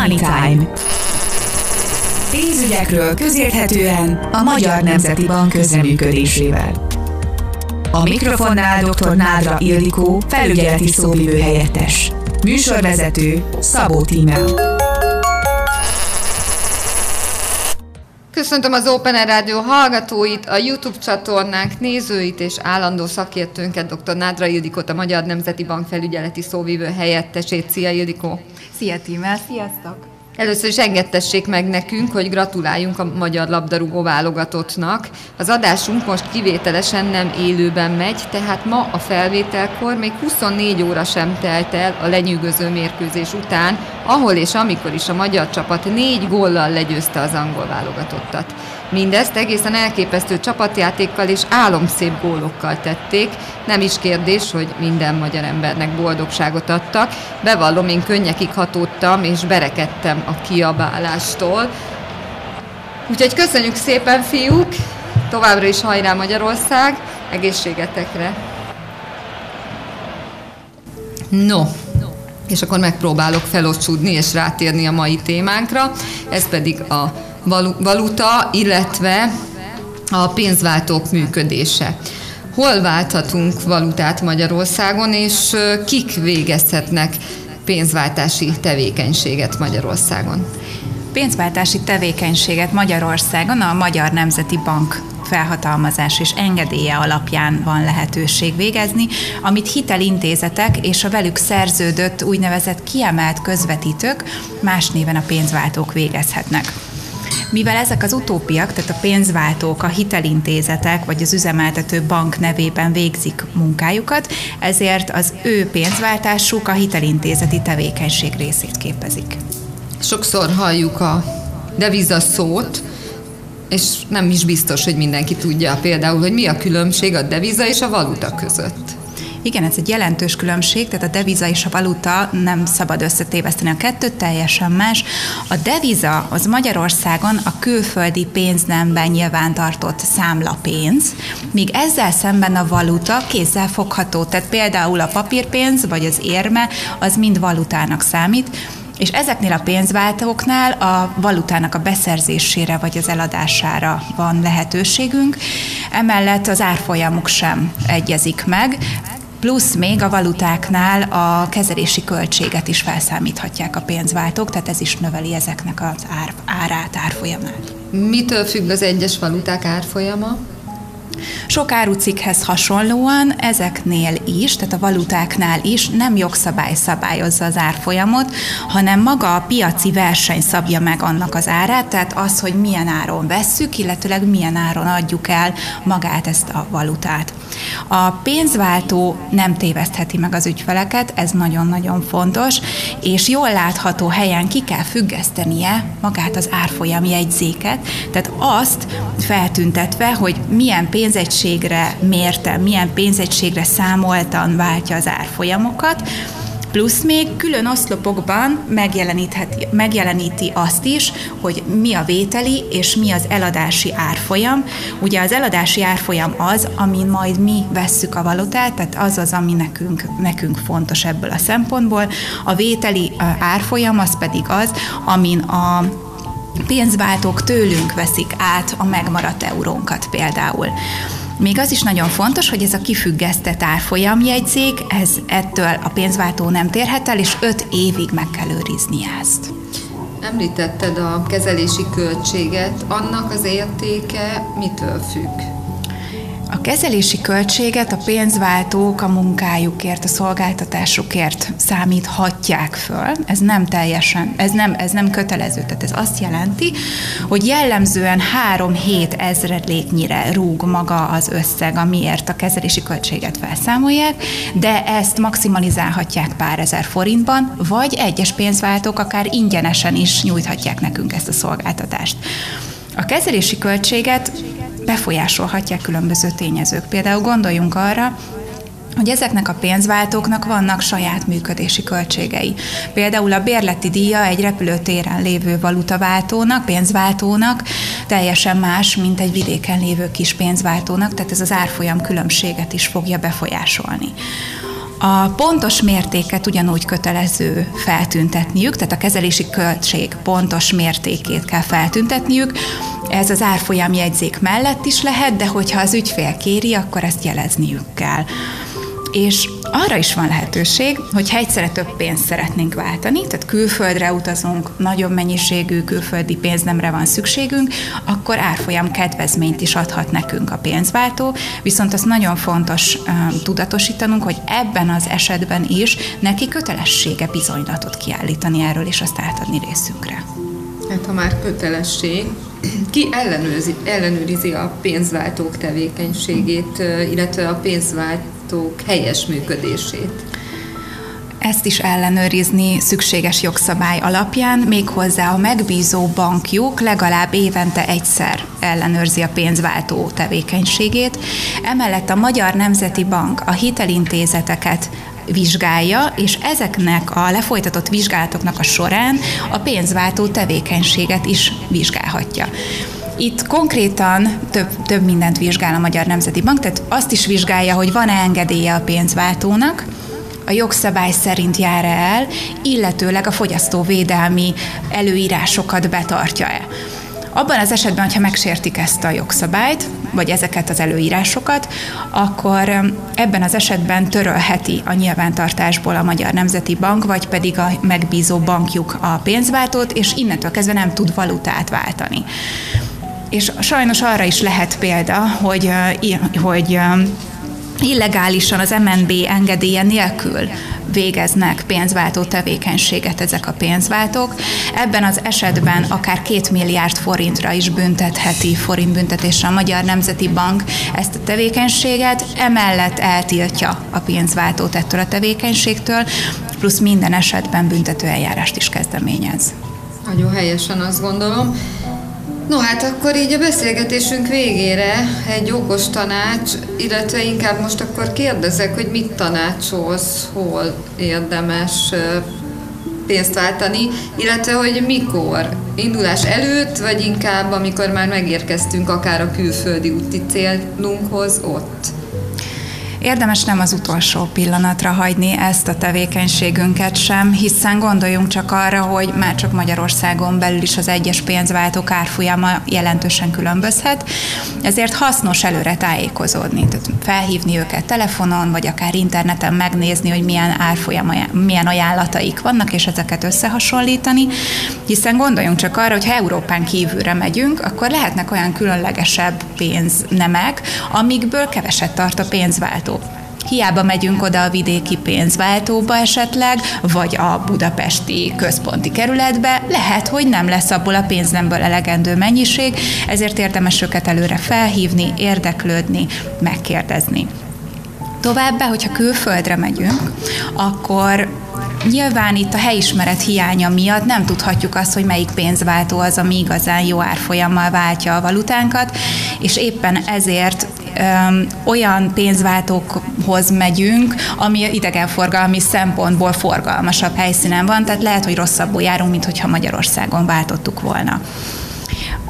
Money Time. Pénzügyekről közérthetően a Magyar Nemzeti Bank közreműködésével. A mikrofonnál dr. Nádra Ildikó, felügyeleti szóvivő helyettes. Műsorvezető Szabó Tímea. Köszöntöm az Open Air Rádió hallgatóit, a YouTube csatornánk nézőit és állandó szakértőnket, dr. Nádra Ildikót, a Magyar Nemzeti Bank felügyeleti szóvivő helyettesét. Szia Ildikó! Szia Tímel, sziasztok! Először is engedtessék meg nekünk, hogy gratuláljunk a magyar labdarúgó válogatottnak. Az adásunk most kivételesen nem élőben megy, tehát ma a felvételkor még 24 óra sem telt el a lenyűgöző mérkőzés után, ahol és amikor is a magyar csapat négy góllal legyőzte az angol válogatottat. Mindezt egészen elképesztő csapatjátékkal és álomszép gólokkal tették. Nem is kérdés, hogy minden magyar embernek boldogságot adtak. Bevallom, én könnyekig hatódtam és berekedtem a kiabálástól. Úgyhogy köszönjük szépen, fiúk! Továbbra is hajrá Magyarország! Egészségetekre! No, és akkor megpróbálok felocsúdni és rátérni a mai témánkra, ez pedig a valuta, illetve a pénzváltók működése. Hol válthatunk valutát Magyarországon, és kik végezhetnek pénzváltási tevékenységet Magyarországon? Pénzváltási tevékenységet Magyarországon a Magyar Nemzeti Bank felhatalmazás és engedélye alapján van lehetőség végezni, amit hitelintézetek és a velük szerződött úgynevezett kiemelt közvetítők más néven a pénzváltók végezhetnek. Mivel ezek az utópiak, tehát a pénzváltók, a hitelintézetek vagy az üzemeltető bank nevében végzik munkájukat, ezért az ő pénzváltásuk a hitelintézeti tevékenység részét képezik. Sokszor halljuk a deviza szót, és nem is biztos, hogy mindenki tudja például, hogy mi a különbség a deviza és a valuta között. Igen, ez egy jelentős különbség, tehát a deviza és a valuta nem szabad összetéveszteni a kettőt, teljesen más. A deviza az Magyarországon a külföldi pénznemben nyilvántartott számlapénz, míg ezzel szemben a valuta kézzel fogható, tehát például a papírpénz vagy az érme az mind valutának számít, és ezeknél a pénzváltóknál a valutának a beszerzésére vagy az eladására van lehetőségünk. Emellett az árfolyamuk sem egyezik meg, plusz még a valutáknál a kezelési költséget is felszámíthatják a pénzváltók, tehát ez is növeli ezeknek az ár, árát, árfolyamát. Mitől függ az egyes valuták árfolyama? Sok árucikkhez hasonlóan ezeknél is, tehát a valutáknál is nem jogszabály szabályozza az árfolyamot, hanem maga a piaci verseny szabja meg annak az árát, tehát az, hogy milyen áron vesszük, illetőleg milyen áron adjuk el magát ezt a valutát. A pénzváltó nem tévesztheti meg az ügyfeleket, ez nagyon-nagyon fontos, és jól látható helyen ki kell függesztenie magát az árfolyam jegyzéket, tehát azt feltüntetve, hogy milyen pénzegységre mértem, milyen pénzegységre számoltan váltja az árfolyamokat, Plusz még külön oszlopokban megjeleníti azt is, hogy mi a vételi és mi az eladási árfolyam. Ugye az eladási árfolyam az, amin majd mi vesszük a valutát, tehát az az, ami nekünk, nekünk fontos ebből a szempontból. A vételi árfolyam az pedig az, amin a pénzváltók tőlünk veszik át a megmaradt eurónkat például. Még az is nagyon fontos, hogy ez a kifüggesztett árfolyamjegyzék, ez ettől a pénzváltó nem térhet el, és öt évig meg kell őrizni ezt. Említetted a kezelési költséget, annak az értéke mitől függ? A kezelési költséget a pénzváltók a munkájukért, a szolgáltatásukért számíthatják föl. Ez nem teljesen, ez nem, ez nem kötelező. Tehát ez azt jelenti, hogy jellemzően 3-7 ezredléknyire rúg maga az összeg, amiért a kezelési költséget felszámolják, de ezt maximalizálhatják pár ezer forintban, vagy egyes pénzváltók akár ingyenesen is nyújthatják nekünk ezt a szolgáltatást. A kezelési költséget befolyásolhatják különböző tényezők. Például gondoljunk arra, hogy ezeknek a pénzváltóknak vannak saját működési költségei. Például a bérleti díja egy repülőtéren lévő valutaváltónak, pénzváltónak teljesen más, mint egy vidéken lévő kis pénzváltónak, tehát ez az árfolyam különbséget is fogja befolyásolni. A pontos mértéket ugyanúgy kötelező feltüntetniük, tehát a kezelési költség pontos mértékét kell feltüntetniük. Ez az árfolyam jegyzék mellett is lehet, de hogyha az ügyfél kéri, akkor ezt jelezniük kell és arra is van lehetőség, hogy egyszerre több pénzt szeretnénk váltani, tehát külföldre utazunk, nagyobb mennyiségű külföldi pénznemre van szükségünk, akkor árfolyam kedvezményt is adhat nekünk a pénzváltó, viszont az nagyon fontos uh, tudatosítanunk, hogy ebben az esetben is neki kötelessége bizonylatot kiállítani erről, és azt átadni részünkre. Hát ha már kötelesség, ki ellenőrizi, ellenőrizi a pénzváltók tevékenységét, illetve a pénzváltók helyes működését? Ezt is ellenőrizni szükséges jogszabály alapján, méghozzá a megbízó bankjuk legalább évente egyszer ellenőrzi a pénzváltó tevékenységét. Emellett a Magyar Nemzeti Bank a hitelintézeteket vizsgálja, és ezeknek a lefolytatott vizsgálatoknak a során a pénzváltó tevékenységet is vizsgálhatja. Itt konkrétan több, több mindent vizsgál a Magyar Nemzeti Bank, tehát azt is vizsgálja, hogy van-e engedélye a pénzváltónak, a jogszabály szerint jár el, illetőleg a fogyasztóvédelmi előírásokat betartja-e. Abban az esetben, hogyha megsértik ezt a jogszabályt, vagy ezeket az előírásokat, akkor ebben az esetben törölheti a nyilvántartásból a Magyar Nemzeti Bank, vagy pedig a megbízó bankjuk a pénzváltót, és innentől kezdve nem tud valutát váltani. És sajnos arra is lehet példa, hogy, hogy illegálisan az MNB engedélye nélkül végeznek pénzváltó tevékenységet ezek a pénzváltók. Ebben az esetben akár két milliárd forintra is büntetheti forintbüntetésre a Magyar Nemzeti Bank ezt a tevékenységet, emellett eltiltja a pénzváltót ettől a tevékenységtől, plusz minden esetben büntető eljárást is kezdeményez. Nagyon helyesen azt gondolom. No hát akkor így a beszélgetésünk végére egy okos tanács, illetve inkább most akkor kérdezek, hogy mit tanácsolsz, hol érdemes pénzt váltani, illetve hogy mikor? Indulás előtt, vagy inkább amikor már megérkeztünk akár a külföldi úti célunkhoz ott? Érdemes nem az utolsó pillanatra hagyni ezt a tevékenységünket sem, hiszen gondoljunk csak arra, hogy már csak Magyarországon belül is az egyes pénzváltók árfolyama jelentősen különbözhet, ezért hasznos előre tájékozódni, tehát felhívni őket telefonon, vagy akár interneten megnézni, hogy milyen árfolyam, milyen ajánlataik vannak, és ezeket összehasonlítani, hiszen gondoljunk csak arra, hogy ha Európán kívülre megyünk, akkor lehetnek olyan különlegesebb pénznemek, amikből keveset tart a pénzváltó pénzváltó. Hiába megyünk oda a vidéki pénzváltóba esetleg, vagy a budapesti központi kerületbe, lehet, hogy nem lesz abból a pénznemből elegendő mennyiség, ezért érdemes őket előre felhívni, érdeklődni, megkérdezni. Továbbá, hogyha külföldre megyünk, akkor Nyilván itt a helyismeret hiánya miatt nem tudhatjuk azt, hogy melyik pénzváltó az, ami igazán jó árfolyammal váltja a valutánkat, és éppen ezért öm, olyan pénzváltókhoz megyünk, ami idegenforgalmi szempontból forgalmasabb helyszínen van, tehát lehet, hogy rosszabbul járunk, mint hogyha Magyarországon váltottuk volna.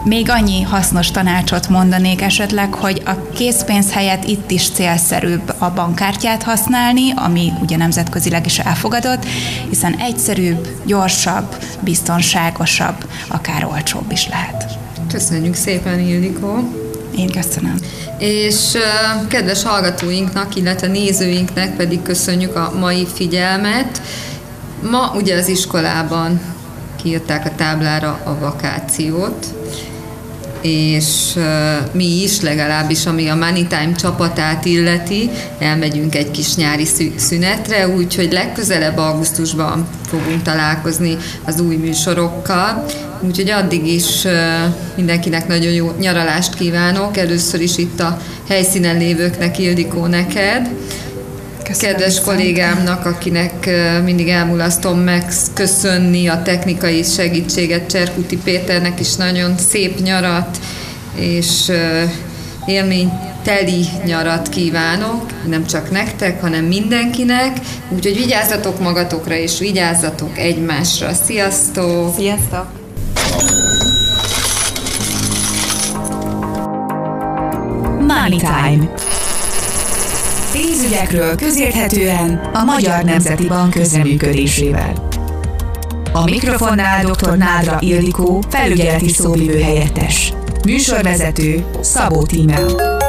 Még annyi hasznos tanácsot mondanék esetleg, hogy a készpénz helyett itt is célszerűbb a bankkártyát használni, ami ugye nemzetközileg is elfogadott, hiszen egyszerűbb, gyorsabb, biztonságosabb, akár olcsóbb is lehet. Köszönjük szépen, Ildikó! Én köszönöm. És uh, kedves hallgatóinknak, illetve nézőinknek pedig köszönjük a mai figyelmet. Ma ugye az iskolában kiírták a táblára a vakációt, és mi is, legalábbis ami a Money Time csapatát illeti, elmegyünk egy kis nyári szünetre, úgyhogy legközelebb augusztusban fogunk találkozni az új műsorokkal, úgyhogy addig is mindenkinek nagyon jó nyaralást kívánok, először is itt a helyszínen lévőknek, Ildikó neked, Köszönöm kedves viszont. kollégámnak, akinek mindig elmulasztom megköszönni a technikai segítséget, Cserkuti Péternek is nagyon szép nyarat, és élmény teli nyarat kívánok, nem csak nektek, hanem mindenkinek, úgyhogy vigyázzatok magatokra, és vigyázzatok egymásra. Sziasztok! Sziasztok! Money Time Pénzügyekről közérthetően a Magyar Nemzeti Bank közreműködésével. A mikrofonnál dr. Nádra Ildikó, felügyeleti szóvivő helyettes. Műsorvezető Szabó Tímea.